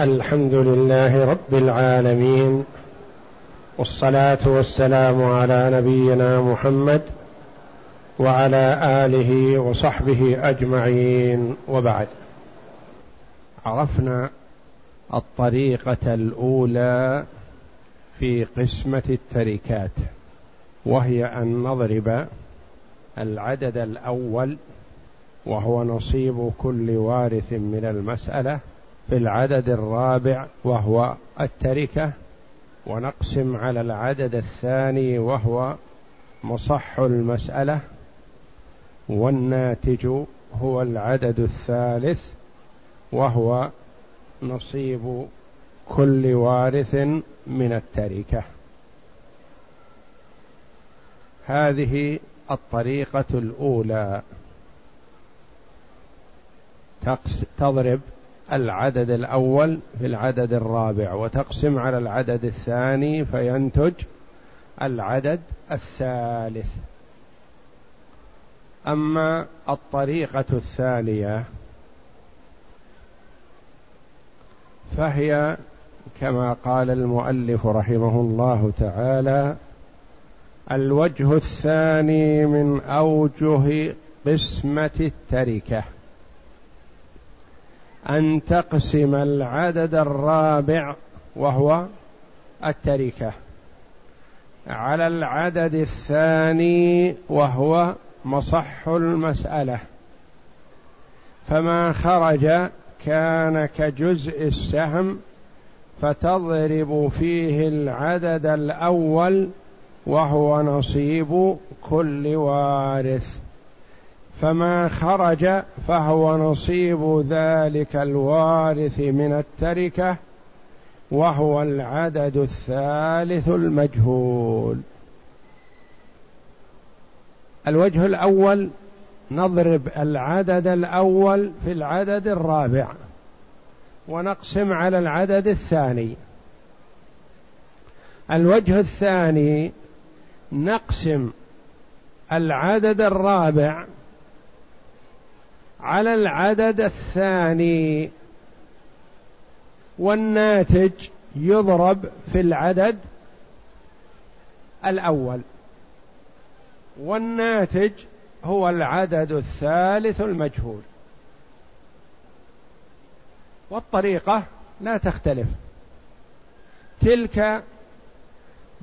الحمد لله رب العالمين والصلاة والسلام على نبينا محمد وعلى آله وصحبه أجمعين وبعد. عرفنا الطريقة الأولى في قسمة التركات وهي أن نضرب العدد الأول وهو نصيب كل وارث من المسألة في العدد الرابع وهو التركة ونقسم على العدد الثاني وهو مصح المسألة والناتج هو العدد الثالث وهو نصيب كل وارث من التركة. هذه الطريقة الأولى. تضرب العدد الأول في العدد الرابع وتقسم على العدد الثاني فينتج العدد الثالث. أما الطريقة الثانية فهي كما قال المؤلف رحمه الله تعالى الوجه الثاني من أوجه قسمة التركة. أن تقسم العدد الرابع وهو التركة. على العدد الثاني وهو مصح المسألة. فما خرج كان كجزء السهم فتضرب فيه العدد الأول وهو نصيب كل وارث. فما خرج فهو نصيب ذلك الوارث من التركة وهو العدد الثالث المجهول. الوجه الأول نضرب العدد الأول في العدد الرابع ونقسم على العدد الثاني. الوجه الثاني نقسم العدد الرابع على العدد الثاني. والناتج يضرب في العدد الأول. والناتج هو العدد الثالث المجهول. والطريقة لا تختلف. تلك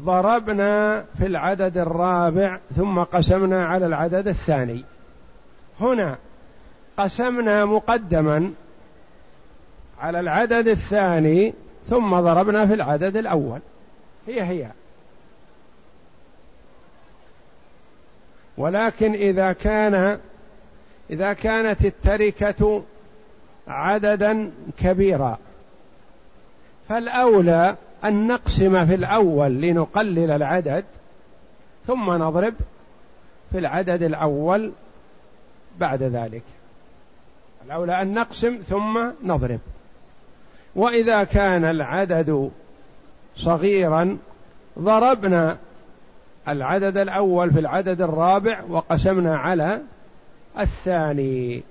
ضربنا في العدد الرابع ثم قسمنا على العدد الثاني. هنا قسمنا مقدما على العدد الثاني ثم ضربنا في العدد الأول. هي هي. ولكن إذا كان إذا كانت التركة عددا كبيرا فالأولى أن نقسم في الأول لنقلل العدد ثم نضرب في العدد الأول بعد ذلك. الأولى أن نقسم ثم نضرب. وإذا كان العدد صغيرا ضربنا العدد الأول في العدد الرابع وقسمنا على الثاني.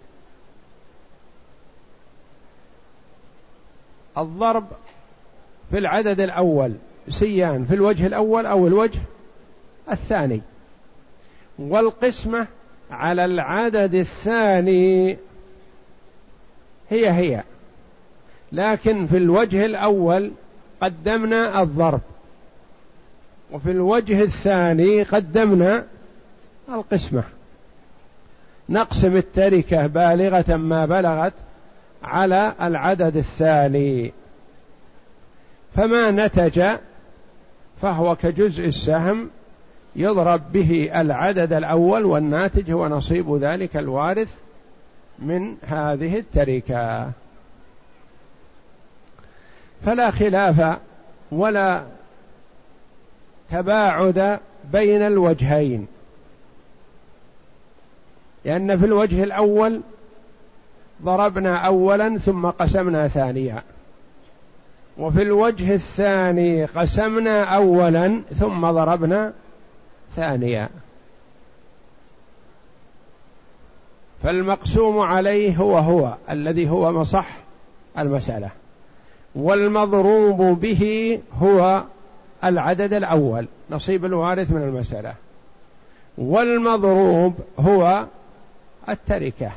الضرب في العدد الأول سيان في الوجه الأول أو الوجه الثاني. والقسمة على العدد الثاني هي هي. لكن في الوجه الأول قدمنا الضرب. وفي الوجه الثاني قدمنا القسمة. نقسم التركة بالغة ما بلغت على العدد الثاني. فما نتج فهو كجزء السهم يضرب به العدد الأول والناتج هو نصيب ذلك الوارث من هذه التركة. فلا خلاف ولا تباعد بين الوجهين. لأن في الوجه الأول ضربنا أولا ثم قسمنا ثانيا. وفي الوجه الثاني قسمنا أولا ثم ضربنا ثانيا. فالمقسوم عليه هو هو الذي هو مصح المسألة. والمضروب به هو العدد الأول نصيب الوارث من المسألة. والمضروب هو التركة.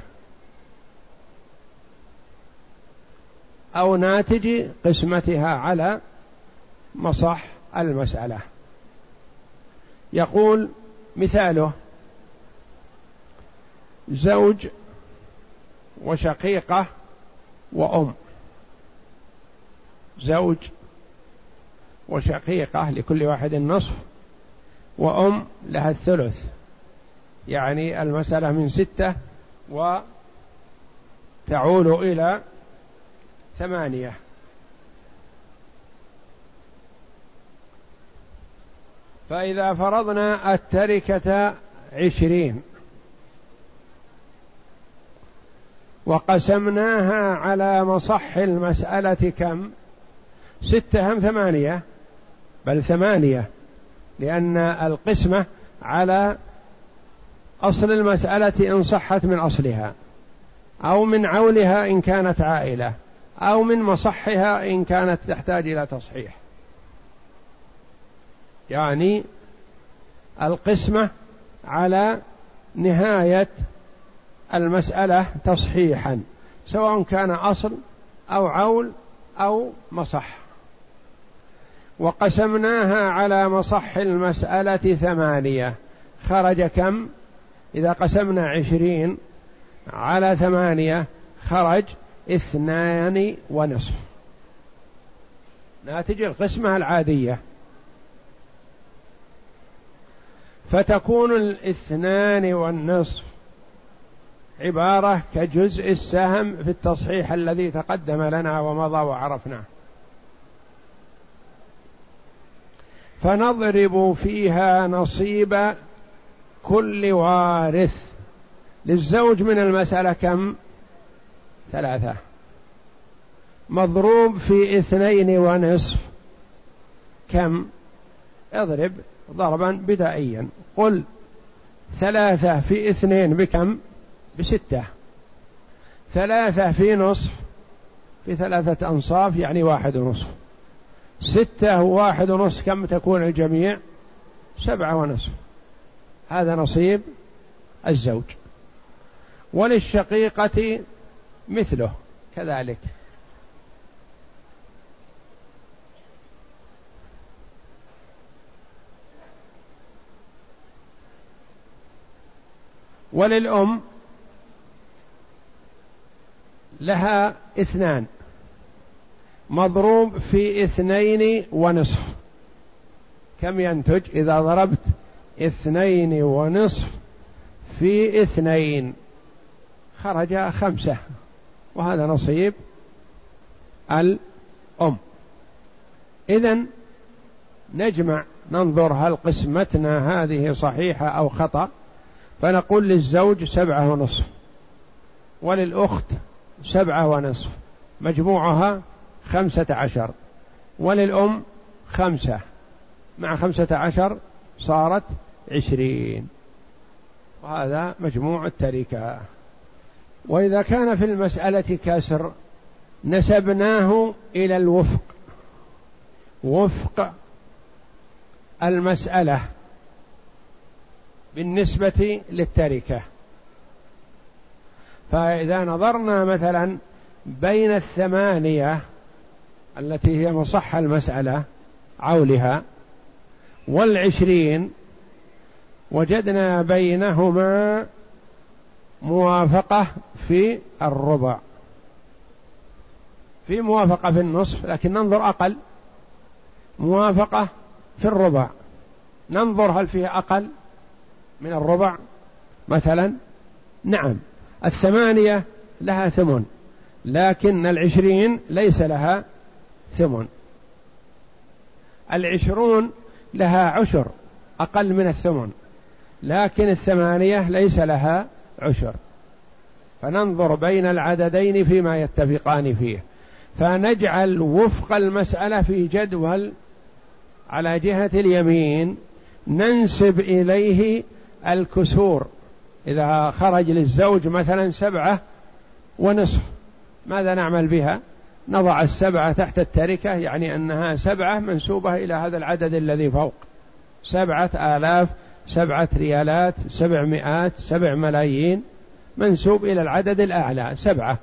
أو ناتج قسمتها على مصح المسألة. يقول مثاله زوج وشقيقة وأم. زوج وشقيقة لكل واحد النصف وأم لها الثلث. يعني المسألة من ستة وتعول إلى ثمانية. فإذا فرضنا التركة عشرين وقسمناها على مصح المسألة كم؟ ستة هم ثمانية؟ بل ثمانية لأن القسمة على أصل المسألة إن صحت من أصلها أو من عولها إن كانت عائلة أو من مصحها إن كانت تحتاج إلى تصحيح. يعني القسمة على نهاية المسألة تصحيحا سواء كان أصل أو عول أو مصح. وقسمناها على مصح المسألة ثمانية. خرج كم؟ إذا قسمنا عشرين على ثمانية خرج اثنان ونصف. ناتج القسمة العادية. فتكون الاثنان والنصف عبارة كجزء السهم في التصحيح الذي تقدم لنا ومضى وعرفناه. فنضرب فيها نصيب كل وارث. للزوج من المسألة كم؟ ثلاثة. مضروب في اثنين ونصف. كم؟ اضرب ضربا بدائيا. قل ثلاثة في اثنين بكم؟ بستة. ثلاثة في نصف في ثلاثة أنصاف يعني واحد ونصف. ستة وواحد ونصف كم تكون الجميع؟ سبعة ونصف. هذا نصيب الزوج. وللشقيقة مثله كذلك. وللأم لها اثنان. مضروب في اثنين ونصف. كم ينتج؟ إذا ضربت اثنين ونصف في اثنين. خرج خمسة. وهذا نصيب الأم. إذا نجمع ننظر هل قسمتنا هذه صحيحة أو خطأ. فنقول للزوج سبعة ونصف. وللأخت سبعة ونصف. مجموعها خمسة عشر. وللأم خمسة. مع خمسة عشر صارت عشرين. وهذا مجموع التركة. وإذا كان في المسألة كسر نسبناه إلى الوفق. وفق المسألة بالنسبة للتركة. فإذا نظرنا مثلا بين الثمانية التي هي مصح المسألة عولها والعشرين وجدنا بينهما موافقة في الربع. في موافقة في النصف لكن ننظر أقل. موافقة في الربع. ننظر هل فيه أقل من الربع؟ مثلا نعم. الثمانية لها ثمن لكن العشرين ليس لها ثمن. العشرون لها عشر أقل من الثمن لكن الثمانية ليس لها عشر. فننظر بين العددين فيما يتفقان فيه. فنجعل وفق المسألة في جدول على جهة اليمين ننسب إليه الكسور. إذا خرج للزوج مثلا سبعة ونصف ماذا نعمل بها؟ نضع السبعة تحت التركة يعني أنها سبعة منسوبة إلى هذا العدد الذي فوق. سبعة آلاف سبعة ريالات سبعمائات سبع ملايين منسوب إلى العدد الأعلى سبعة.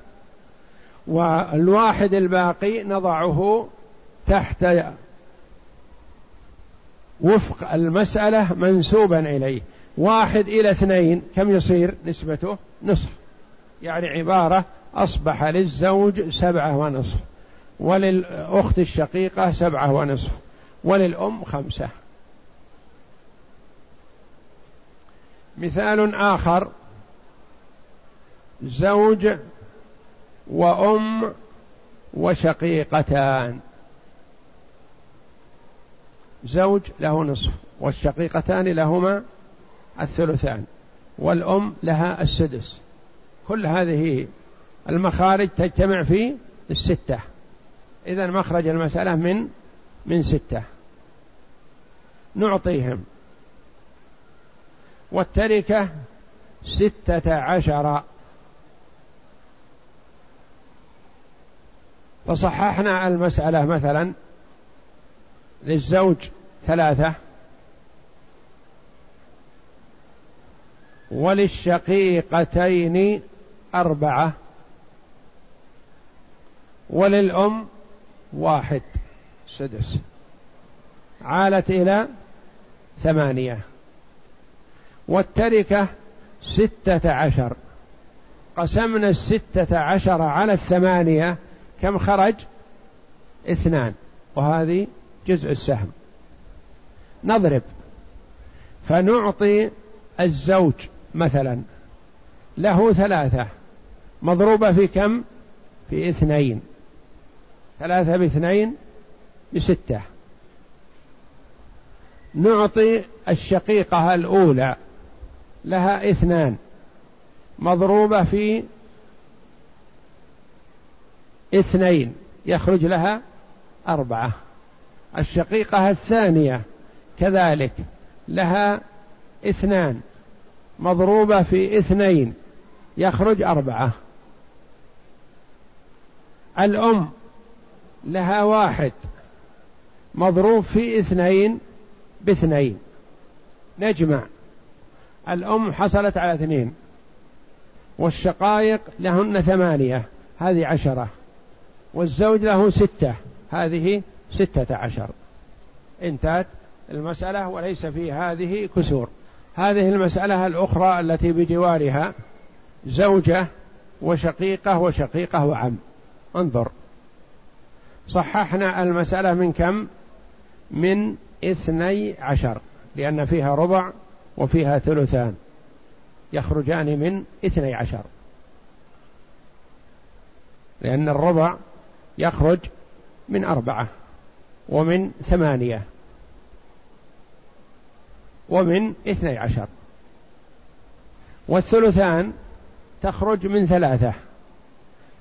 والواحد الباقي نضعه تحت وفق المسألة منسوبا إليه. واحد إلى اثنين كم يصير نسبته؟ نصف. يعني عبارة أصبح للزوج سبعة ونصف وللأخت الشقيقة سبعة ونصف وللأم خمسة. مثال آخر زوج وأم وشقيقتان. زوج له نصف والشقيقتان لهما الثلثان والأم لها السدس. كل هذه المخارج تجتمع في الستة. إذا مخرج المسألة من من ستة. نعطيهم. والتركة ستة عشر. فصححنا المسألة مثلا للزوج ثلاثة. وللشقيقتين أربعة وللأم واحد. سدس. عالت إلى ثمانية. والتركة ستة عشر. قسمنا الستة عشر على الثمانية كم خرج؟ اثنان. وهذه جزء السهم. نضرب. فنعطي الزوج مثلا له ثلاثة مضروبة في كم؟ في اثنين. ثلاثة باثنين بستة. نعطي الشقيقة الأولى لها اثنان مضروبة في اثنين يخرج لها أربعة. الشقيقة الثانية كذلك لها اثنان. مضروبة في اثنين يخرج أربعة. الأم لها واحد مضروب في اثنين باثنين. نجمع. الأم حصلت على اثنين والشقائق لهن ثمانية هذه عشرة والزوج له ستة هذه ستة عشر. انتهت المسألة وليس في هذه كسور. هذه المسألة الأخرى التي بجوارها زوجة وشقيقة وشقيقة وعم. انظر. صححنا المسألة من كم؟ من اثني عشر لأن فيها ربع وفيها ثلثان. يخرجان من اثني عشر. لأن الربع يخرج من أربعة ومن ثمانية. ومن اثني عشر. والثلثان تخرج من ثلاثة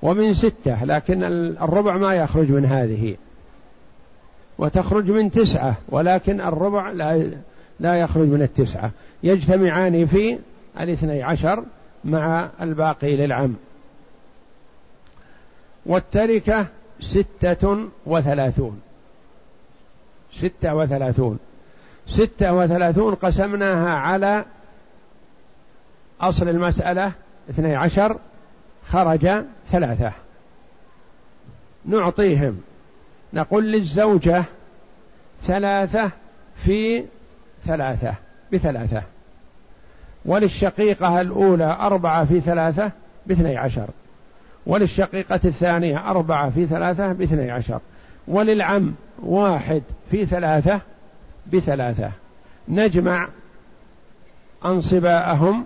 ومن ستة لكن الربع ما يخرج من هذه. وتخرج من تسعة ولكن الربع لا لا يخرج من التسعة. يجتمعان في الاثني عشر مع الباقي للعم. والتركة ستة وثلاثون. ستة وثلاثون. ستة وثلاثون قسمناها على أصل المسألة اثني عشر خرج ثلاثة. نعطيهم. نقول للزوجة ثلاثة في ثلاثة بثلاثة. وللشقيقة الأولى أربعة في ثلاثة باثني عشر. وللشقيقة الثانية أربعة في ثلاثة باثني عشر. وللعم واحد في ثلاثة بثلاثة. نجمع أنصباءهم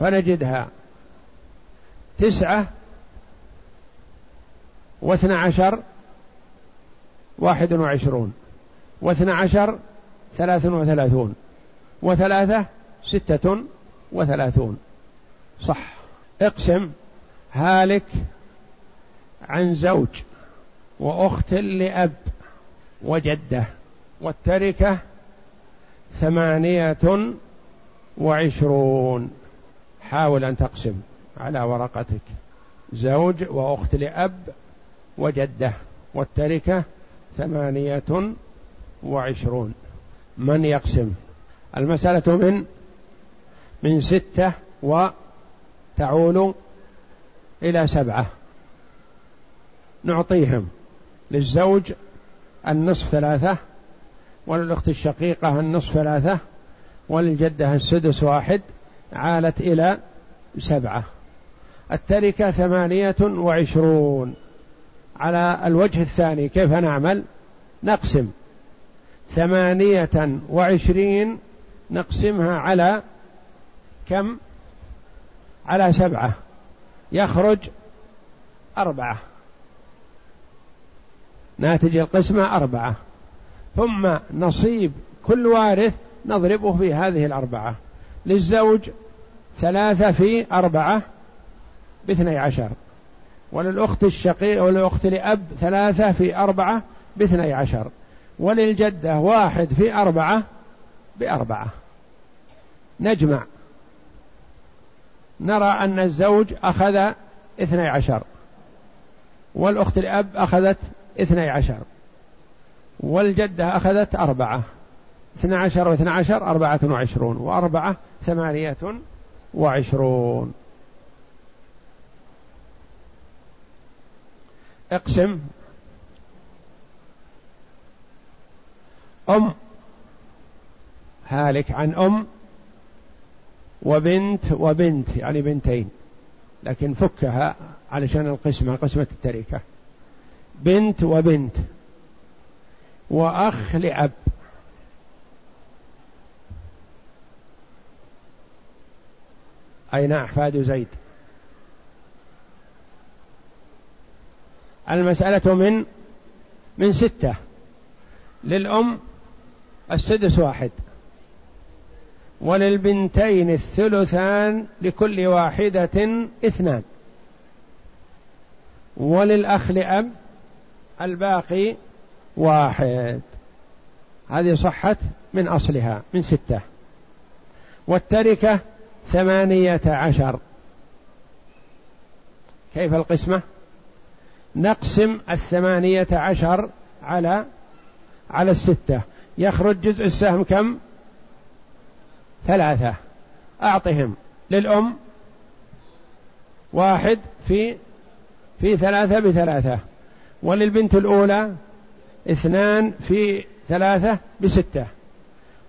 فنجدها. تسعة واثنى عشر واحد وعشرون. واثنى عشر ثلاث وثلاثون. وثلاثة ستة وثلاثون. صح. اقسم. هالك عن زوج وأخت لأب وجدة. والتركة ثمانية وعشرون. حاول أن تقسم على ورقتك. زوج وأخت لأب وجدة والتركة ثمانية وعشرون. من يقسم؟ المسألة من من ستة وتعول إلى سبعة. نعطيهم للزوج النصف ثلاثة وللأخت الشقيقة النصف ثلاثة وللجدة السدس واحد عالت إلى سبعة. التركة ثمانية وعشرون. على الوجه الثاني كيف نعمل؟ نقسم. ثمانية وعشرين نقسمها على كم؟ على سبعة. يخرج أربعة. ناتج القسمة أربعة. ثم نصيب كل وارث نضربه في هذه الأربعة. للزوج ثلاثة في أربعة باثني عشر. وللأخت الشقيق وللأخت لأب ثلاثة في أربعة باثني عشر. وللجدة واحد في أربعة بأربعة. نجمع. نرى أن الزوج أخذ اثني عشر. والأخت الأب أخذت اثني عشر. والجدة أخذت أربعة. اثنى عشر واثنى عشر أربعة وعشرون وأربعة ثمانية وعشرون. اقسم. أم. هالك عن أم. وبنت وبنت يعني بنتين. لكن فكها علشان القسمة قسمة التركة. بنت وبنت. وأخ لأب. أين أحفاد زيد؟ المسألة من من ستة. للأم السدس واحد. وللبنتين الثلثان لكل واحدة اثنان. وللأخ لأب الباقي واحد. هذه صحت من أصلها من ستة. والتركة ثمانية عشر. كيف القسمة؟ نقسم الثمانية عشر على على الستة. يخرج جزء السهم كم؟ ثلاثة. أعطهم للأم واحد في في ثلاثة بثلاثة. وللبنت الأولى؟ اثنان في ثلاثة بستة.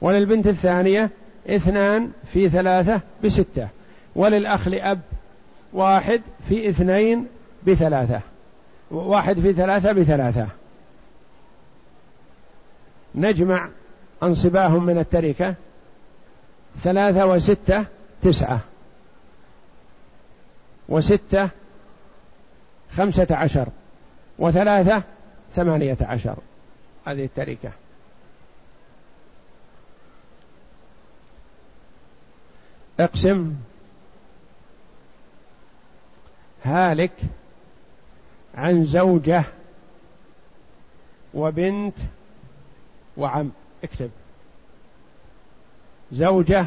وللبنت الثانية اثنان في ثلاثة بستة. وللأخ لأب واحد في اثنين بثلاثة. واحد في ثلاثة بثلاثة. نجمع أنصباهم من التركة. ثلاثة وستة تسعة. وستة خمسة عشر. وثلاثة ثمانية عشر. هذه التركة. اقسم. هالك عن زوجة وبنت وعم. اكتب. زوجة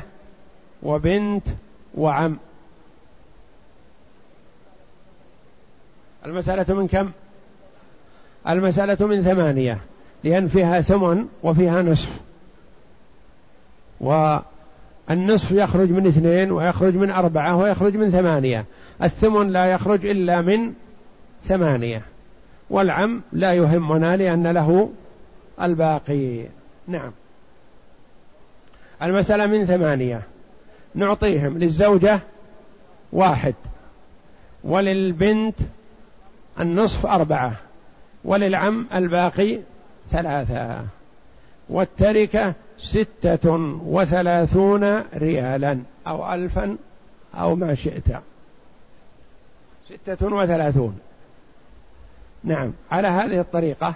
وبنت وعم. المسألة من كم؟ المسألة من ثمانية لأن فيها ثمن وفيها نصف. والنصف يخرج من اثنين ويخرج من أربعة ويخرج من ثمانية. الثمن لا يخرج إلا من ثمانية. والعم لا يهمنا لأن له الباقي. نعم. المسألة من ثمانية. نعطيهم للزوجة واحد وللبنت النصف أربعة. وللعم الباقي ثلاثة والتركة ستة وثلاثون ريالا أو ألفا أو ما شئت. ستة وثلاثون. نعم على هذه الطريقة.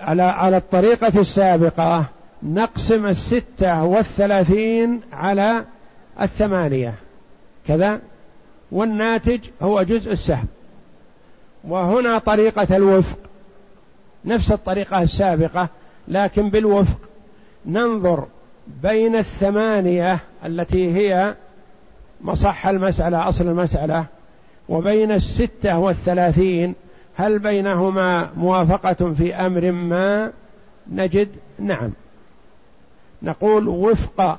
على على الطريقة السابقة نقسم الستة والثلاثين على الثمانية. كذا؟ والناتج هو جزء السهم. وهنا طريقة الوفق. نفس الطريقة السابقة لكن بالوفق. ننظر بين الثمانية التي هي مصح المسألة أصل المسألة وبين الستة والثلاثين. هل بينهما موافقة في أمر ما؟ نجد نعم. نقول وفق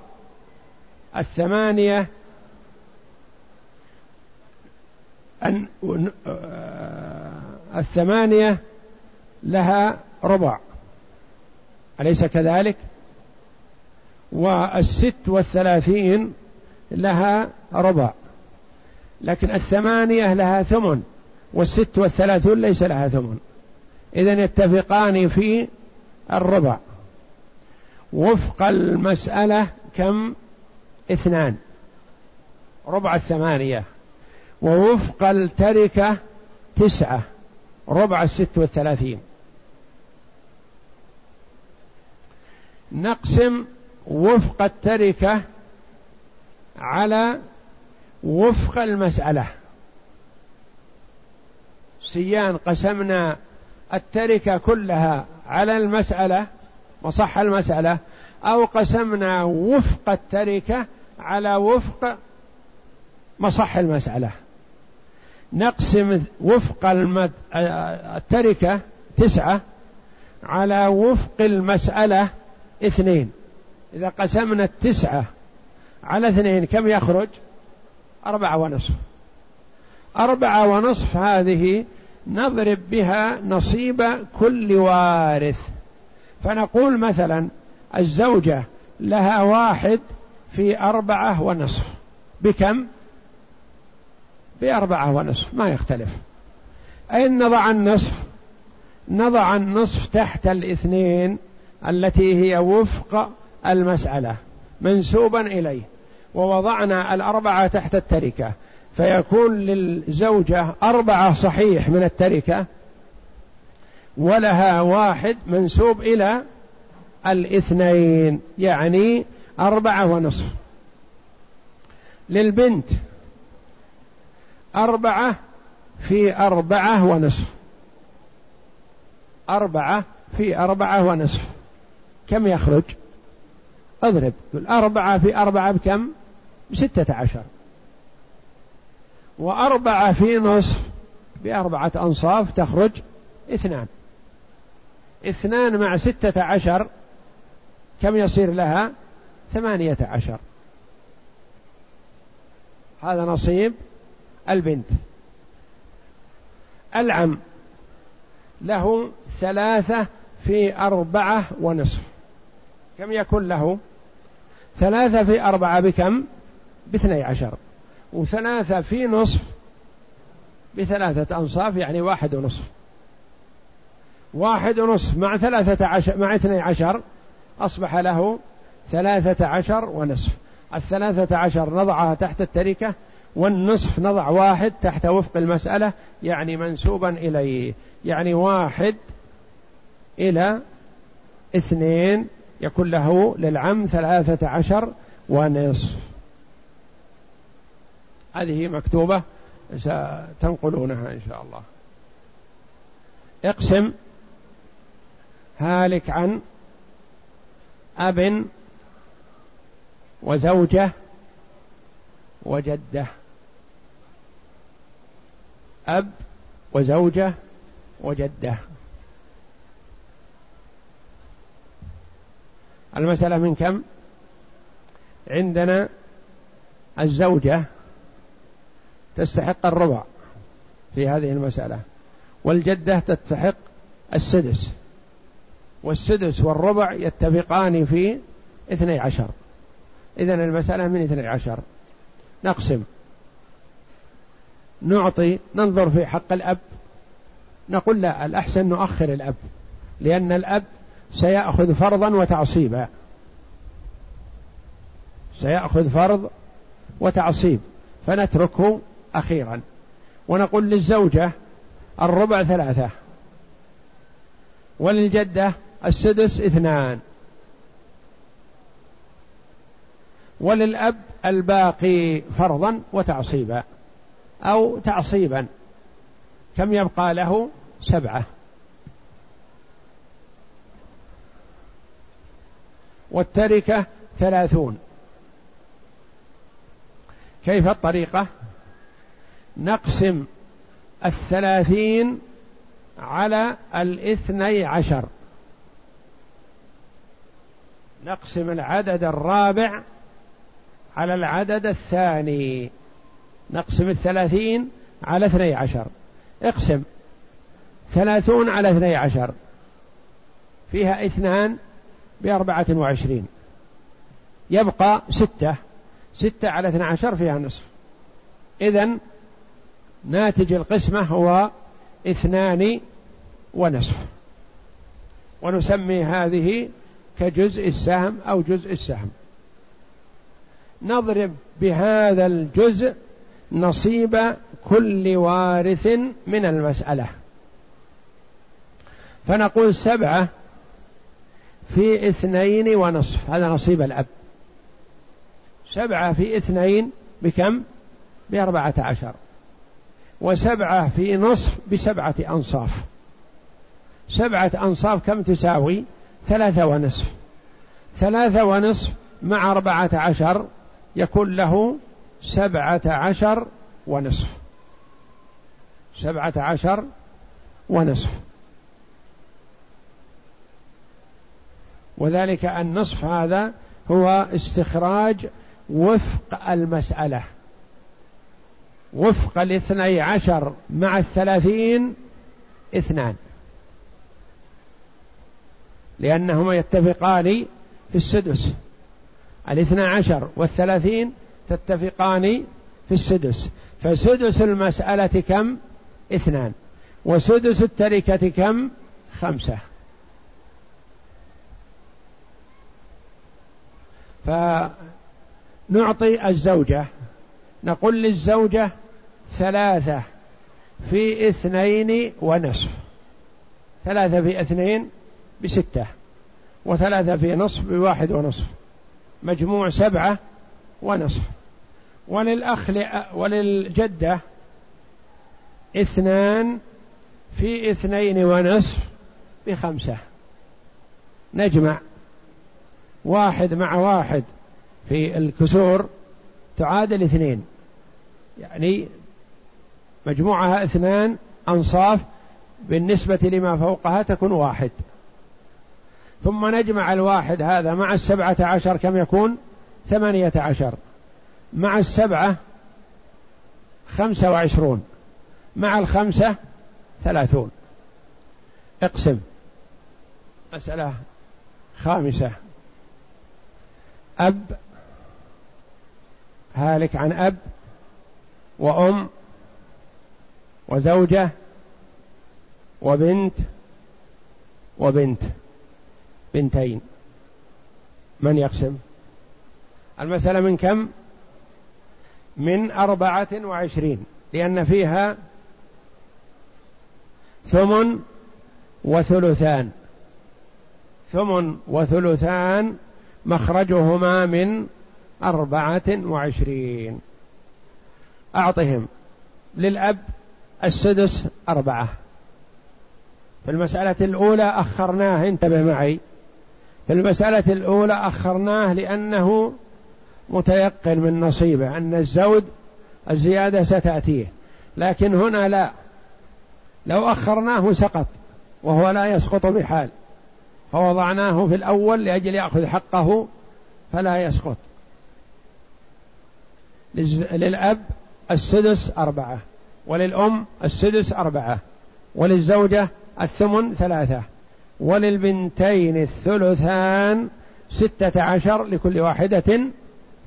الثمانية أن الثمانية لها ربع. أليس كذلك؟ والست والثلاثين لها ربع. لكن الثمانية لها ثمن والست والثلاثون ليس لها ثمن. إذا يتفقان في الربع. وفق المسألة كم؟ اثنان. ربع الثمانية. ووفق التركة تسعة. ربع الست والثلاثين. نقسم وفق التركة على وفق المسألة. سيان قسمنا التركة كلها على المسألة وصح المسألة. أو قسمنا وفق التركة على وفق مصح المسألة. نقسم وفق المد... التركة تسعة على وفق المسألة اثنين. إذا قسمنا التسعة على اثنين كم يخرج؟ أربعة ونصف. أربعة ونصف هذه نضرب بها نصيب كل وارث. فنقول مثلا الزوجة لها واحد في أربعة ونصف بكم؟ بأربعة ونصف ما يختلف أين نضع النصف؟ نضع النصف تحت الاثنين التي هي وفق المسألة منسوبا إليه ووضعنا الأربعة تحت التركة فيكون للزوجة أربعة صحيح من التركة ولها واحد منسوب إلى الاثنين يعني أربعة ونصف. للبنت أربعة في أربعة ونصف. أربعة في أربعة ونصف. كم يخرج؟ اضرب. أربعة في أربعة بكم؟ بستة عشر. وأربعة في نصف. بأربعة أنصاف تخرج اثنان. اثنان مع ستة عشر. كم يصير لها؟ ثمانية عشر. هذا نصيب البنت. العم له ثلاثة في أربعة ونصف. كم يكون له؟ ثلاثة في أربعة بكم؟ باثني عشر. وثلاثة في نصف بثلاثة أنصاف يعني واحد ونصف. واحد ونصف مع ثلاثة عشر مع اثني عشر أصبح له ثلاثة عشر ونصف. الثلاثة عشر نضعها تحت التركة والنصف نضع واحد تحت وفق المسألة يعني منسوبا إليه. يعني واحد إلى اثنين يكون له للعم ثلاثة عشر ونصف. هذه مكتوبة ستنقلونها إن شاء الله. اقسم هالك عن أب وزوجة وجدة. أب وزوجة وجدة. المسألة من كم؟ عندنا الزوجة تستحق الربع في هذه المسألة والجدة تستحق السدس. والسدس والربع يتفقان في اثني عشر. إذا المسألة من اثني عشر. نقسم. نعطي ننظر في حق الأب. نقول لا الأحسن نؤخر الأب لأن الأب سيأخذ فرضا وتعصيبا. سيأخذ فرض وتعصيب. فنتركه أخيرا. ونقول للزوجة الربع ثلاثة. وللجدة السدس اثنان. وللأب الباقي فرضا وتعصيبا أو تعصيبا كم يبقى له؟ سبعة. والتركة ثلاثون. كيف الطريقة؟ نقسم الثلاثين على الاثني عشر. نقسم العدد الرابع على العدد الثاني. نقسم الثلاثين على اثني عشر. اقسم. ثلاثون على اثني عشر. فيها اثنان بأربعة وعشرين. يبقى ستة. ستة على اثنى عشر فيها نصف. إذن ناتج القسمة هو اثنان ونصف. ونسمي هذه كجزء السهم أو جزء السهم. نضرب بهذا الجزء نصيب كل وارث من المسألة. فنقول سبعة في اثنين ونصف. هذا نصيب الأب. سبعة في اثنين بكم؟ بأربعة عشر. وسبعة في نصف بسبعة أنصاف. سبعة أنصاف كم تساوي؟ ثلاثة ونصف. ثلاثة ونصف مع أربعة عشر يكون له سبعة عشر ونصف. سبعة عشر ونصف. وذلك النصف هذا هو استخراج وفق المسألة. وفق الاثني عشر مع الثلاثين اثنان. لأنهما يتفقان في السدس. الاثنى عشر والثلاثين تتفقان في السدس. فسدس المسألة كم؟ اثنان. وسدس التركة كم؟ خمسة. فنعطي الزوجة. نقول للزوجة ثلاثة في اثنين ونصف. ثلاثة في اثنين بستة وثلاثة في نصف بواحد ونصف مجموع سبعة ونصف وللأخ وللجدة اثنان في اثنين ونصف بخمسة نجمع واحد مع واحد في الكسور تعادل اثنين يعني مجموعها اثنان أنصاف بالنسبة لما فوقها تكون واحد ثم نجمع الواحد هذا مع السبعة عشر كم يكون؟ ثمانية عشر. مع السبعة خمسة وعشرون. مع الخمسة ثلاثون. اقسم. مسألة خامسة. أب هالك عن أب وأم وزوجة وبنت وبنت. بنتين. من يقسم؟ المسألة من كم؟ من أربعة وعشرين لأن فيها ثمن وثلثان. ثمن وثلثان مخرجهما من أربعة وعشرين. أعطهم للأب السدس أربعة. في المسألة الأولى أخرناه انتبه معي. في المسألة الأولى أخرناه لأنه متيقن من نصيبه أن الزود الزيادة ستأتيه. لكن هنا لا. لو أخرناه سقط وهو لا يسقط بحال. فوضعناه في الأول لأجل يأخذ حقه فلا يسقط. للأب السدس أربعة وللأم السدس أربعة وللزوجة الثمن ثلاثة. وللبنتين الثلثان ستة عشر لكل واحدة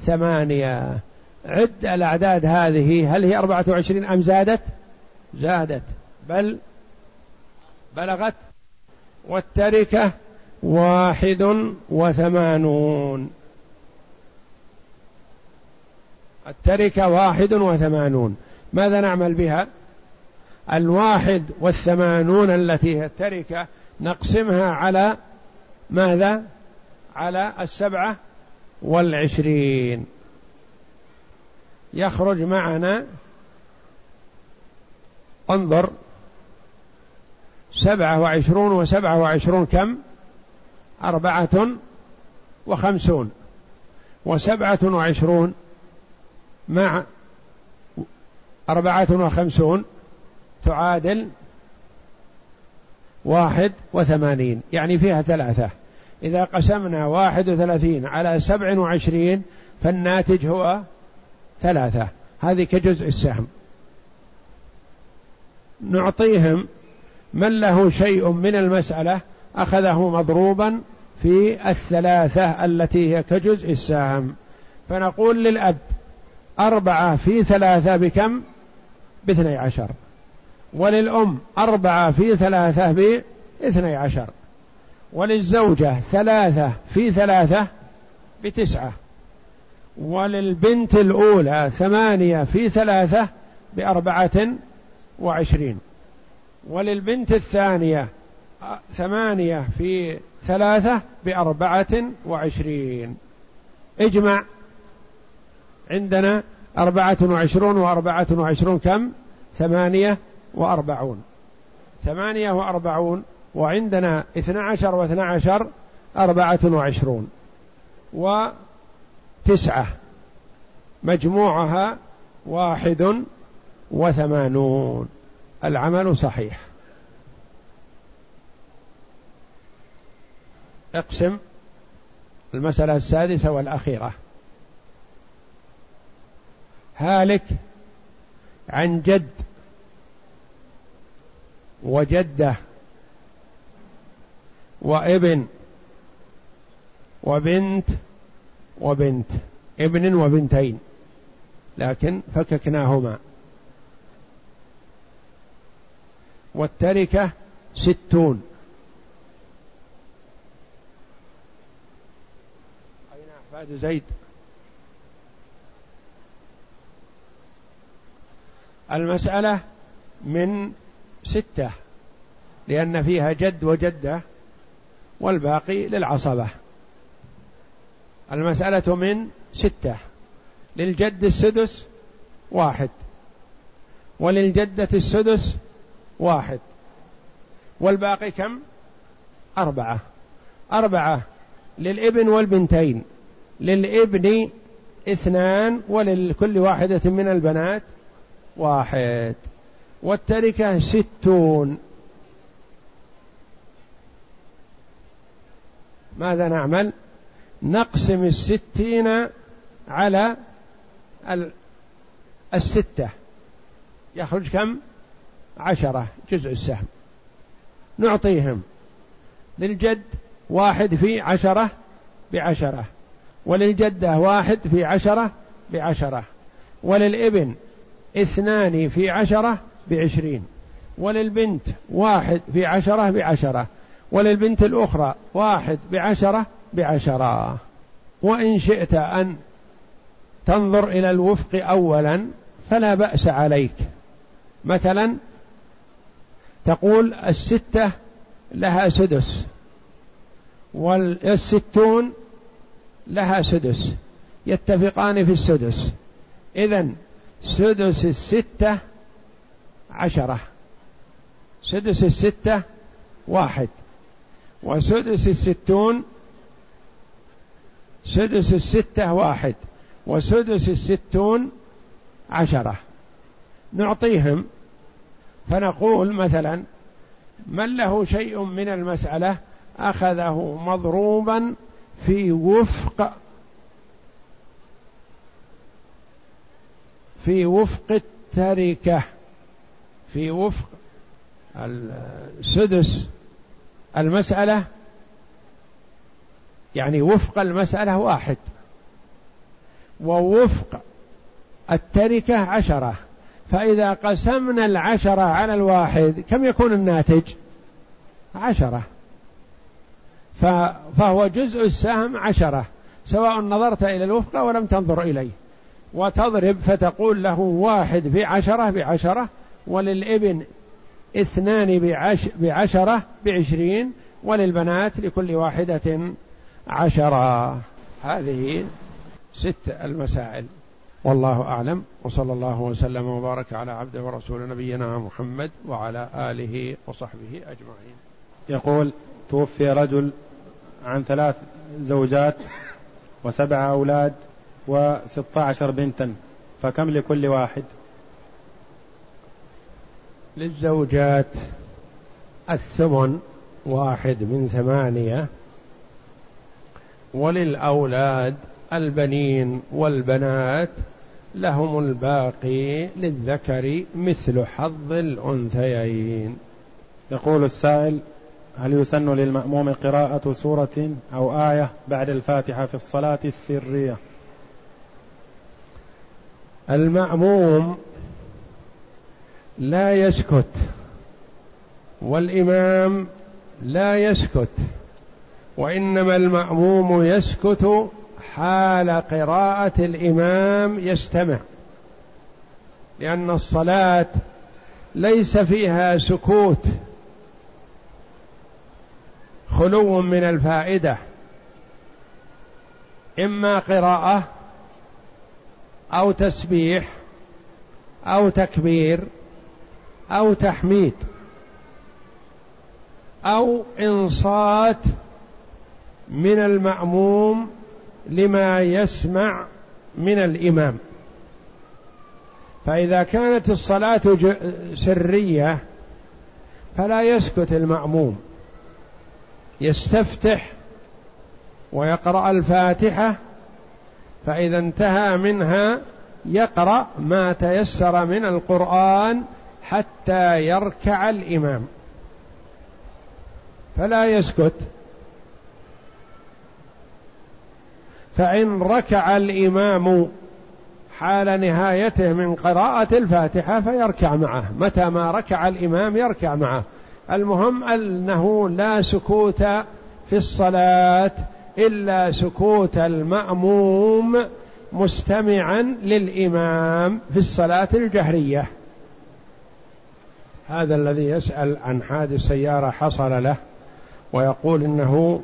ثمانية. عد الأعداد هذه. هل هي أربعة وعشرين أم زادت؟ زادت. بل بلغت. والتركة واحد وثمانون. التركة واحد وثمانون. ماذا نعمل بها؟ الواحد والثمانون التي هي التركة نقسمها على ماذا؟ على السبعة والعشرين. يخرج معنا انظر سبعة وعشرون وسبعة وعشرون كم؟ أربعة وخمسون. وسبعة وعشرون مع أربعة وخمسون تعادل واحد وثمانين. يعني فيها ثلاثة. إذا قسمنا واحد وثلاثين على سبع وعشرين فالناتج هو ثلاثة. هذه كجزء السهم. نعطيهم من له شيء من المسألة أخذه مضروبا في الثلاثة التي هي كجزء السهم. فنقول للأب أربعة في ثلاثة بكم؟ باثني عشر. وللأم أربعة في ثلاثة باثني عشر. وللزوجة ثلاثة في ثلاثة بتسعة وللبنت الأولى ثمانية في ثلاثة بأربعة وعشرين. وللبنت الثانية ثمانية في ثلاثة بأربعة وعشرين. اجمع. عندنا أربعة وعشرون وأربعة وعشرون كم؟ ثمانية وأربعون. ثمانية وأربعون وعندنا اثنى عشر واثنى عشر أربعة وعشرون. وتسعة مجموعها واحد وثمانون. العمل صحيح. اقسم المسألة السادسة والأخيرة. هالك عن جد وجده وابن وبنت وبنت ابن وبنتين لكن فككناهما. والتركة ستون. أين أحفاد زيد؟ المسألة من ستة لأن فيها جد وجدة والباقي للعصبة. المسألة من ستة للجد السدس واحد وللجدة السدس واحد والباقي كم؟ أربعة. أربعة للابن والبنتين للابن اثنان ولكل واحدة من البنات واحد. والتركة ستون. ماذا نعمل؟ نقسم الستين على الستة. يخرج كم؟ عشرة جزء السهم. نعطيهم. للجد واحد في عشرة بعشرة. وللجدة واحد في عشرة بعشرة. وللإبن اثنان في عشرة بعشرين وللبنت واحد في عشرة بعشرة وللبنت الأخرى واحد بعشرة بعشرة. وإن شئت أن تنظر إلى الوفق أولا فلا بأس عليك. مثلا تقول الستة لها سدس والستون لها سدس يتفقان في السدس. إذا سدس الستة عشرة. سدس الستة واحد. وسدس الستون سدس الستة واحد. وسدس الستون عشرة. نعطيهم فنقول مثلا من له شيء من المسألة أخذه مضروبا في وفق في وفق التركة. في وفق السدس المسألة يعني وفق المسألة واحد. ووفق التركة عشرة. فإذا قسمنا العشرة على الواحد كم يكون الناتج؟ عشرة. فهو جزء السهم عشرة سواء نظرت إلى الوفق ولم تنظر إليه. وتضرب فتقول له واحد في عشرة بعشرة وللإبن اثنان بعش بعشرة بعشرين وللبنات لكل واحدة عشرة. هذه ست المسائل. والله أعلم. وصلى الله وسلم وبارك على عبده ورسول نبينا محمد وعلى آله وصحبه أجمعين. يقول توفي رجل عن ثلاث زوجات وسبع أولاد وستة عشر بنتا فكم لكل واحد؟ للزوجات الثمن واحد من ثمانية وللأولاد البنين والبنات لهم الباقي للذكر مثل حظ الأنثيين. يقول السائل هل يسن للمأموم قراءة سورة أو آية بعد الفاتحة في الصلاة السرية؟ المأموم لا يسكت. والإمام لا يسكت. وإنما المأموم يسكت حال قراءة الإمام يستمع. لأن الصلاة ليس فيها سكوت. خلو من الفائدة. إما قراءة أو تسبيح أو تكبير. أو تحميد أو إنصات من المأموم لما يسمع من الإمام. فإذا كانت الصلاة سرية فلا يسكت المأموم. يستفتح ويقرأ الفاتحة فإذا انتهى منها يقرأ ما تيسر من القرآن حتى يركع الإمام. فلا يسكت. فإن ركع الإمام حال نهايته من قراءة الفاتحة فيركع معه. متى ما ركع الإمام يركع معه. المهم أنه لا سكوت في الصلاة إلا سكوت المأموم مستمعا للإمام في الصلاة الجهرية. هذا الذي يسأل عن حادث سيارة حصل له ويقول إنه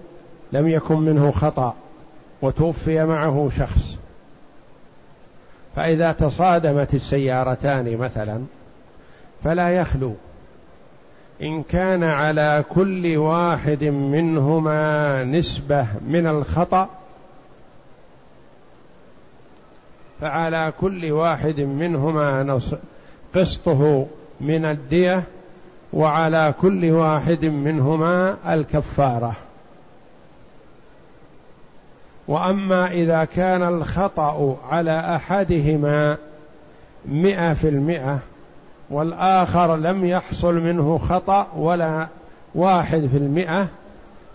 لم يكن منه خطأ وتوفي معه شخص. فإذا تصادمت السيارتان مثلا فلا يخلو. إن كان على كل واحد منهما نسبة من الخطأ فعلى كل واحد منهما قسطه من الدية وعلى كل واحد منهما الكفارة. وأما إذا كان الخطأ على أحدهما مئة في المئة والآخر لم يحصل منه خطأ ولا واحد في المئة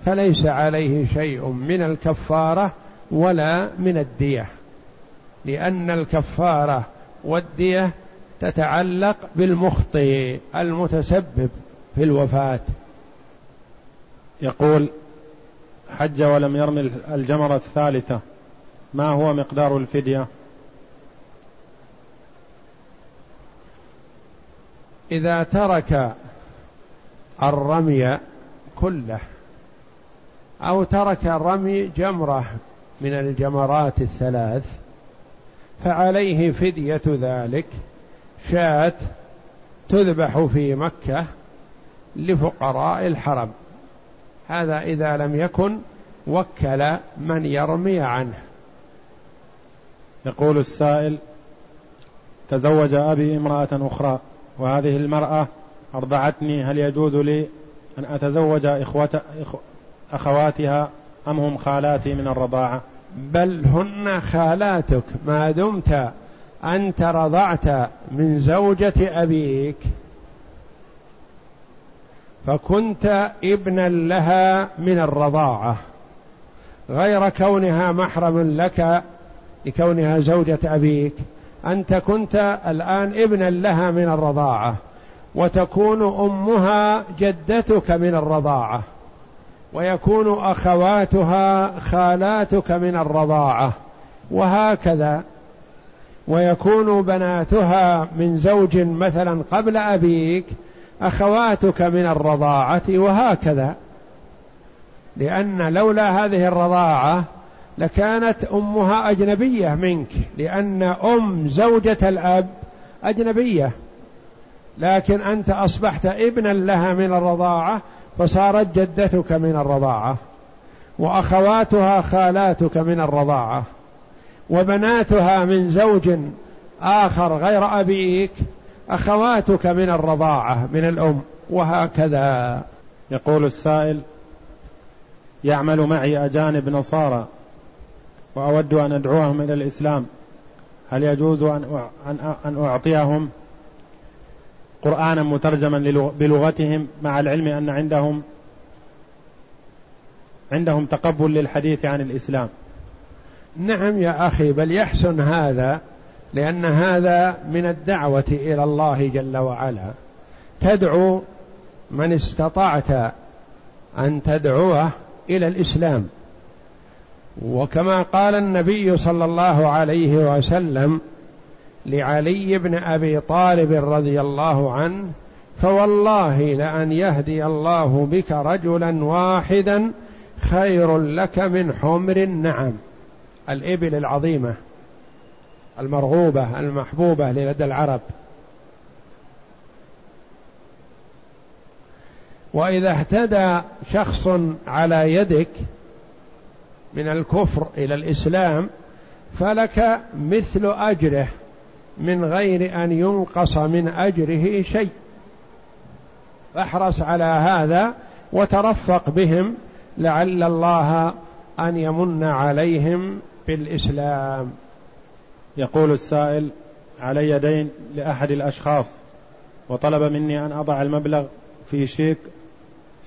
فليس عليه شيء من الكفارة ولا من الدية لأن الكفارة والدية تتعلق بالمخطئ المتسبب في الوفاة. يقول حج ولم يرمي الجمرة الثالثة ما هو مقدار الفدية؟ إذا ترك الرمي كله أو ترك رمي جمرة من الجمرات الثلاث فعليه فدية ذلك. شاة تذبح في مكة لفقراء الحرم. هذا إذا لم يكن وكل من يرمي عنه. يقول السائل تزوج أبي امرأة أخرى وهذه المرأة أرضعتني هل يجوز لي أن أتزوج إخوة أخواتها أم هم خالاتي من الرضاعة؟ بل هن خالاتك ما دمت أنت رضعت من زوجة أبيك فكنت ابنا لها من الرضاعة غير كونها محرم لك لكونها زوجة أبيك. أنت كنت الآن ابنا لها من الرضاعة وتكون أمها جدتك من الرضاعة ويكون أخواتها خالاتك من الرضاعة وهكذا. ويكون بناتها من زوج مثلا قبل أبيك أخواتك من الرضاعة وهكذا. لأن لولا هذه الرضاعة لكانت أمها أجنبية منك لأن أم زوجة الأب أجنبية. لكن أنت أصبحت ابنا لها من الرضاعة فصارت جدتك من الرضاعة وأخواتها خالاتك من الرضاعة. وبناتها من زوج آخر غير أبيك أخواتك من الرضاعة من الأم وهكذا. يقول السائل يعمل معي أجانب نصارى وأود أن أدعوهم إلى الإسلام. هل يجوز أن أعطيهم قرآنا مترجما بلغتهم مع العلم أن عندهم عندهم تقبل للحديث عن الإسلام؟ نعم يا أخي بل يحسن هذا لأن هذا من الدعوة إلى الله جل وعلا. تدعو من استطعت أن تدعوه إلى الإسلام. وكما قال النبي صلى الله عليه وسلم لعلي بن أبي طالب رضي الله عنه فوالله لأن يهدي الله بك رجلا واحدا خير لك من حمر النعم. الإبل العظيمة المرغوبة المحبوبة لدى العرب. وإذا اهتدى شخص على يدك من الكفر إلى الإسلام فلك مثل أجره من غير أن ينقص من أجره شيء. فاحرص على هذا وترفق بهم لعل الله أن يمن عليهم بالاسلام يقول السائل علي دين لأحد الأشخاص وطلب مني أن أضع المبلغ في شيك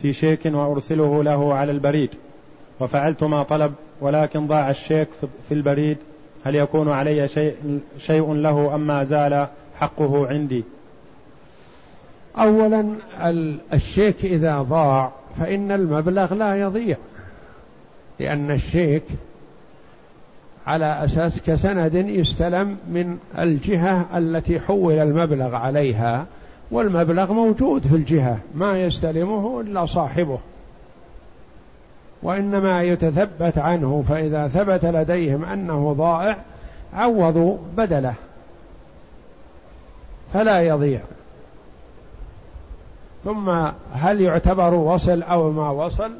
في شيك وأرسله له على البريد. وفعلت ما طلب ولكن ضاع الشيك في البريد. هل يكون علي شيء شيء له أم ما زال حقه عندي؟ اولا الشيك إذا ضاع فإن المبلغ لا يضيع لأن الشيك على أساس كسند يستلم من الجهة التي حول المبلغ عليها والمبلغ موجود في الجهة ما يستلمه إلا صاحبه. وإنما يتثبت عنه فإذا ثبت لديهم أنه ضائع عوضوا بدله. فلا يضيع. ثم هل يعتبر وصل أو ما وصل؟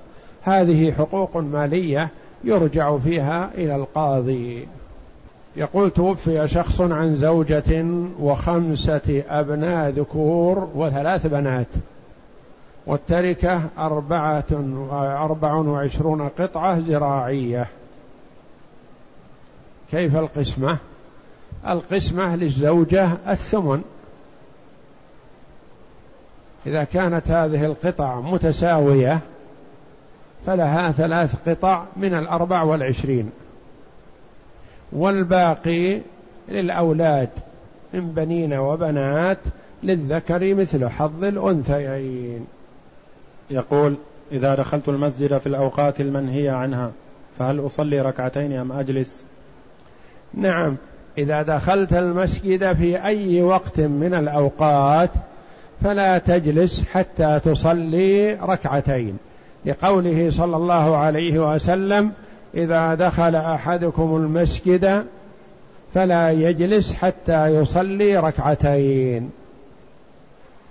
هذه حقوق مالية يرجع فيها إلى القاضي. يقول توفي شخص عن زوجة وخمسة أبناء ذكور وثلاث بنات والتركة أربعة أربع وعشرون قطعة زراعية. كيف القسمة؟ القسمة للزوجة الثمن. إذا كانت هذه القطع متساوية فلها ثلاث قطع من الأربع والعشرين. والباقي للأولاد من بنين وبنات للذكر مثل حظ الأنثيين. يقول إذا دخلت المسجد في الأوقات المنهية عنها فهل أصلي ركعتين أم أجلس؟ نعم إذا دخلت المسجد في أي وقت من الأوقات فلا تجلس حتى تصلي ركعتين. لقوله صلى الله عليه وسلم إذا دخل أحدكم المسجد فلا يجلس حتى يصلي ركعتين.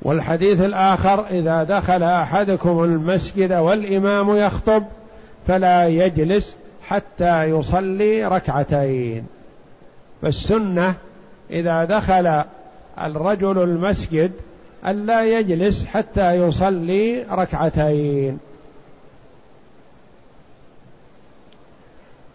والحديث الآخر إذا دخل أحدكم المسجد والإمام يخطب فلا يجلس حتى يصلي ركعتين. فالسنة إذا دخل الرجل المسجد ألا يجلس حتى يصلي ركعتين.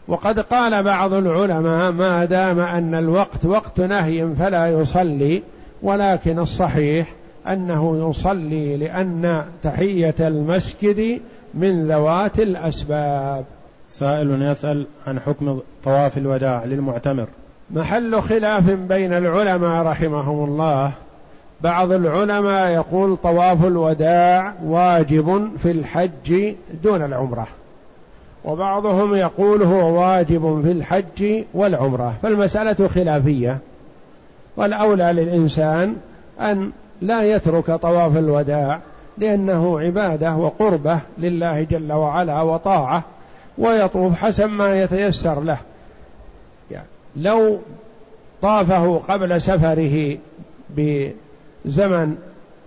وقد قال بعض العلماء ما دام أن الوقت وقت نهي فلا يصلي ولكن الصحيح أنه يصلي لأن تحية المسجد من ذوات الأسباب. سائل يسأل عن حكم طواف الوداع للمعتمر. محل خلاف بين العلماء رحمهم الله. بعض العلماء يقول طواف الوداع واجب في الحج دون العمرة. وبعضهم يقول هو واجب في الحج والعمرة فالمسألة خلافية. والأولى للإنسان أن لا يترك طواف الوداع لأنه عبادة وقربة لله جل وعلا وطاعة ويطوف حسب ما يتيسر له. يعني لو طافه قبل سفره زمن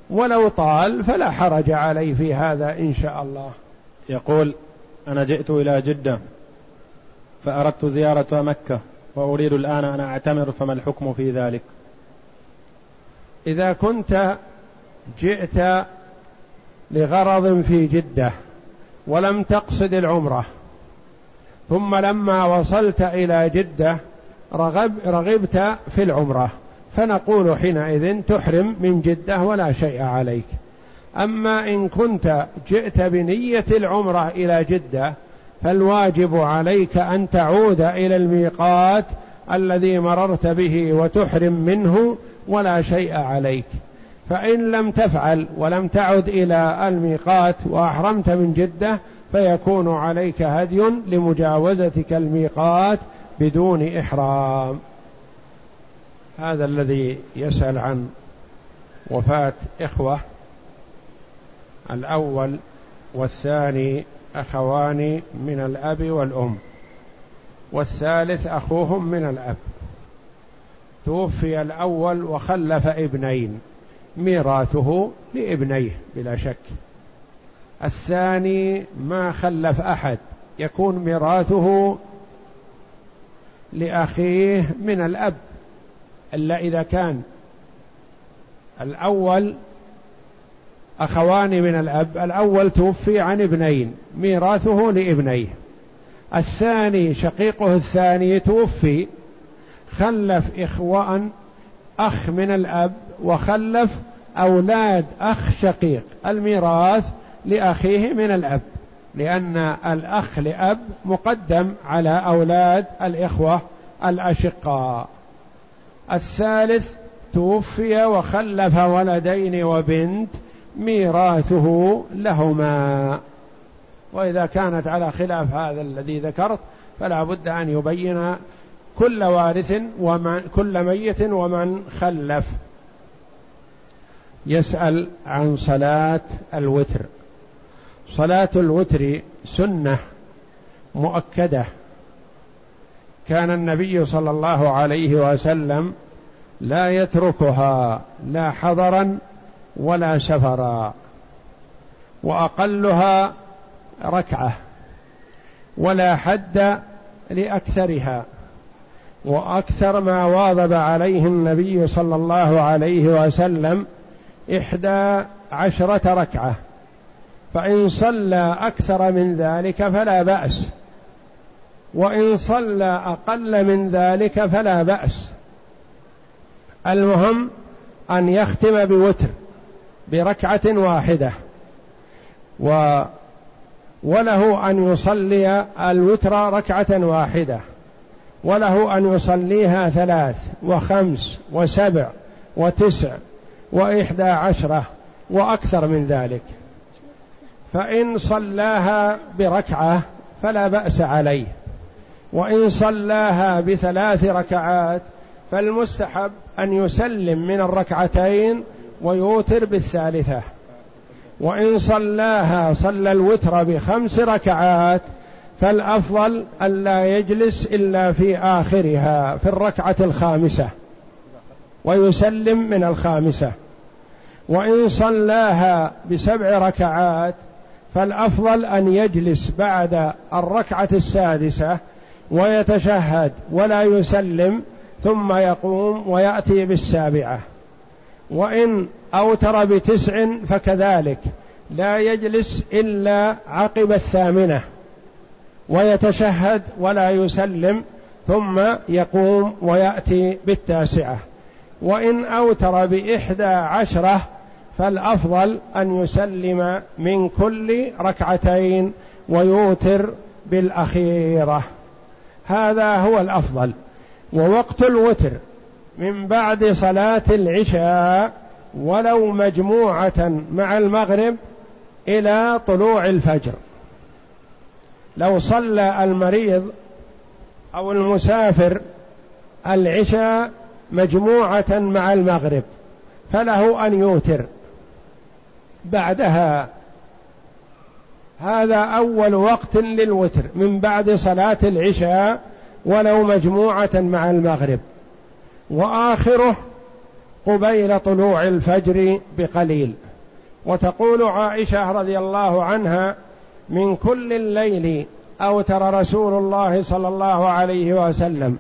ولو طال فلا حرج عليه في هذا إن شاء الله. يقول أنا جئت إلى جدة فأردت زيارة مكة وأريد الآن أن أعتمر فما الحكم في ذلك؟ إذا كنت جئت لغرض في جدة ولم تقصد العمرة ثم لما وصلت إلى جدة رغب رغبت في العمرة فنقول حينئذ تحرم من جدة ولا شيء عليك. أما إن كنت جئت بنية العمرة إلى جدة فالواجب عليك أن تعود إلى الميقات الذي مررت به وتحرم منه ولا شيء عليك. فإن لم تفعل ولم تعد إلى الميقات وأحرمت من جدة فيكون عليك هدي لمجاوزتك الميقات بدون إحرام. هذا الذي يسأل عن وفاة إخوة الأول والثاني أخوان من الأب والأم والثالث أخوهم من الأب. توفي الأول وخلف ابنين ميراثه لابنيه بلا شك. الثاني ما خلف أحد يكون ميراثه لأخيه من الأب إلا إذا كان الأول أخوان من الأب الأول توفي عن ابنين ميراثه لابنيه. الثاني شقيقه الثاني توفي. خلف إخوان أخ من الأب وخلف أولاد أخ شقيق. الميراث لأخيه من الأب لأن الأخ لأب مقدم على أولاد الإخوة الأشقاء. الثالث توفي وخلف ولدين وبنت ميراثه لهما. وإذا كانت على خلاف هذا الذي ذكرت فلا بد أن يبين كل وارث ومن كل ميت ومن خلف. يسأل عن صلاة الوتر. صلاة الوتر سنة مؤكدة. كان النبي صلى الله عليه وسلم لا يتركها لا حضرا ولا سفرا وأقلها ركعة ولا حد لأكثرها وأكثر ما واظب عليه النبي صلى الله عليه وسلم إحدى عشرة ركعة فإن صلى أكثر من ذلك فلا بأس وإن صلى أقل من ذلك فلا بأس. المهم أن يختم بوتر. بركعة واحدة. و وله أن يصلي الوتر ركعة واحدة. وله أن يصليها ثلاث وخمس وسبع وتسع وإحدى عشرة وأكثر من ذلك. فإن صلاها بركعة فلا بأس عليه. وإن صلاها بثلاث ركعات فالمستحب أن يسلم من الركعتين ويوتر بالثالثة. وإن صلاها صلى الوتر بخمس ركعات فالأفضل الا يجلس إلا في آخرها في الركعة الخامسة. ويسلم من الخامسة. وإن صلاها بسبع ركعات فالأفضل أن يجلس بعد الركعة السادسة ويتشهد ولا يسلم ثم يقوم ويأتي بالسابعة. وإن أوتر بتسع فكذلك. لا يجلس إلا عقب الثامنة. ويتشهد ولا يسلم ثم يقوم ويأتي بالتاسعة. وإن أوتر بإحدى عشرة فالأفضل أن يسلم من كل ركعتين ويوتر بالأخيرة. هذا هو الأفضل. ووقت الوتر. من بعد صلاة العشاء ولو مجموعة مع المغرب إلى طلوع الفجر. لو صلى المريض أو المسافر العشاء مجموعة مع المغرب فله أن يوتر. بعدها هذا أول وقت للوتر من بعد صلاة العشاء ولو مجموعة مع المغرب. وآخره قبيل طلوع الفجر بقليل. وتقول عائشة رضي الله عنها من كل الليل أوتر رسول الله صلى الله عليه وسلم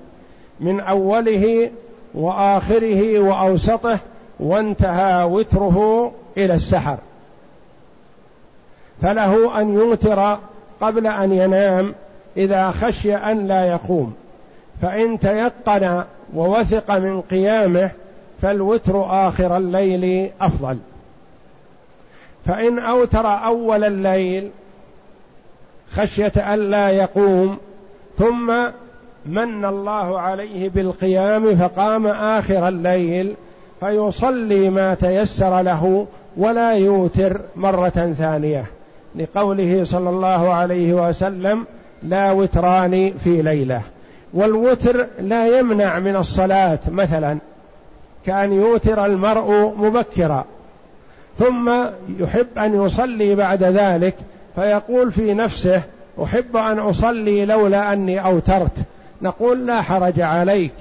من أوله وآخره وأوسطه وانتهى وتره إلى السحر. فله أن يوتر قبل أن ينام إذا خشي أن لا يقوم فإن تيقن ووثق من قيامه فالوتر آخر الليل أفضل. فإن أوتر أول الليل خشية الا يقوم ثم من الله عليه بالقيام فقام آخر الليل فيصلي ما تيسر له ولا يوتر مرة ثانية. لقوله صلى الله عليه وسلم لا وتران في ليلة. والوتر لا يمنع من الصلاة مثلا كأن يوتر المرء مبكرا ثم يحب أن يصلي بعد ذلك فيقول في نفسه أحب أن أصلي لولا أني أوترت. نقول لا حرج عليك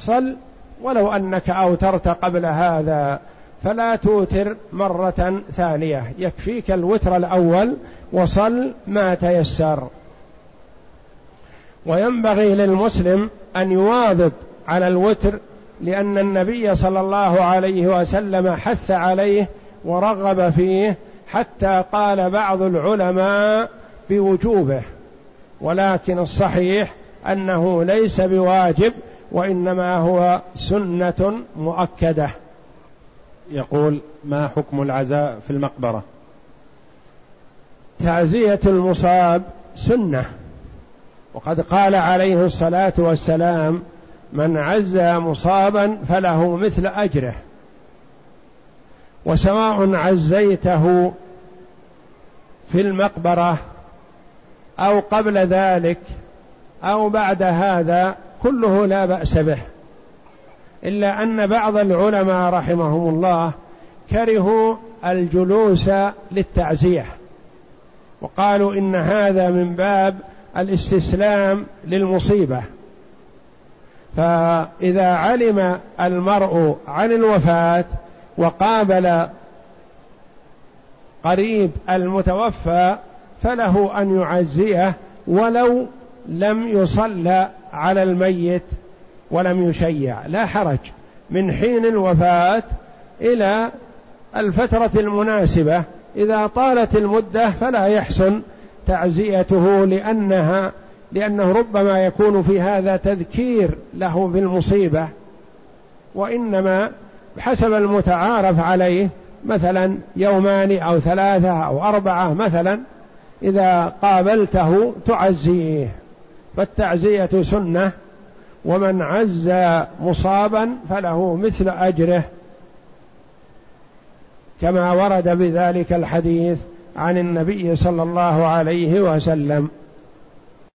صل ولو أنك أوترت قبل هذا. فلا توتر مرة ثانية يكفيك الوتر الأول وصل ما تيسر. وينبغي للمسلم أن يواظب على الوتر لأن النبي صلى الله عليه وسلم حث عليه ورغب فيه حتى قال بعض العلماء بوجوبه ولكن الصحيح أنه ليس بواجب وإنما هو سنة مؤكدة. يقول ما حكم العزاء في المقبرة؟ تعزية المصاب سنة وقد قال عليه الصلاة والسلام من عزى مصابا فله مثل أجره. وسواء عزيته في المقبرة أو قبل ذلك أو بعد هذا كله لا بأس به. إلا أن بعض العلماء رحمهم الله كرهوا الجلوس للتعزية. وقالوا إن هذا من باب الاستسلام للمصيبة. فإذا علم المرء عن الوفاة وقابل قريب المتوفى فله أن يعزيه ولو لم يصلى على الميت ولم يشيع. لا حرج. من حين الوفاة إلى الفترة المناسبة. إذا طالت المدة فلا يحسن تعزيته لأنها لأنه ربما يكون في هذا تذكير له بالمصيبه وإنما حسب المتعارف عليه مثلا يومان أو ثلاثة أو أربعة مثلا إذا قابلته تعزيه فالتعزية سنة ومن عزى مصابا فله مثل أجره كما ورد بذلك الحديث عن النبي صلى الله عليه وسلم.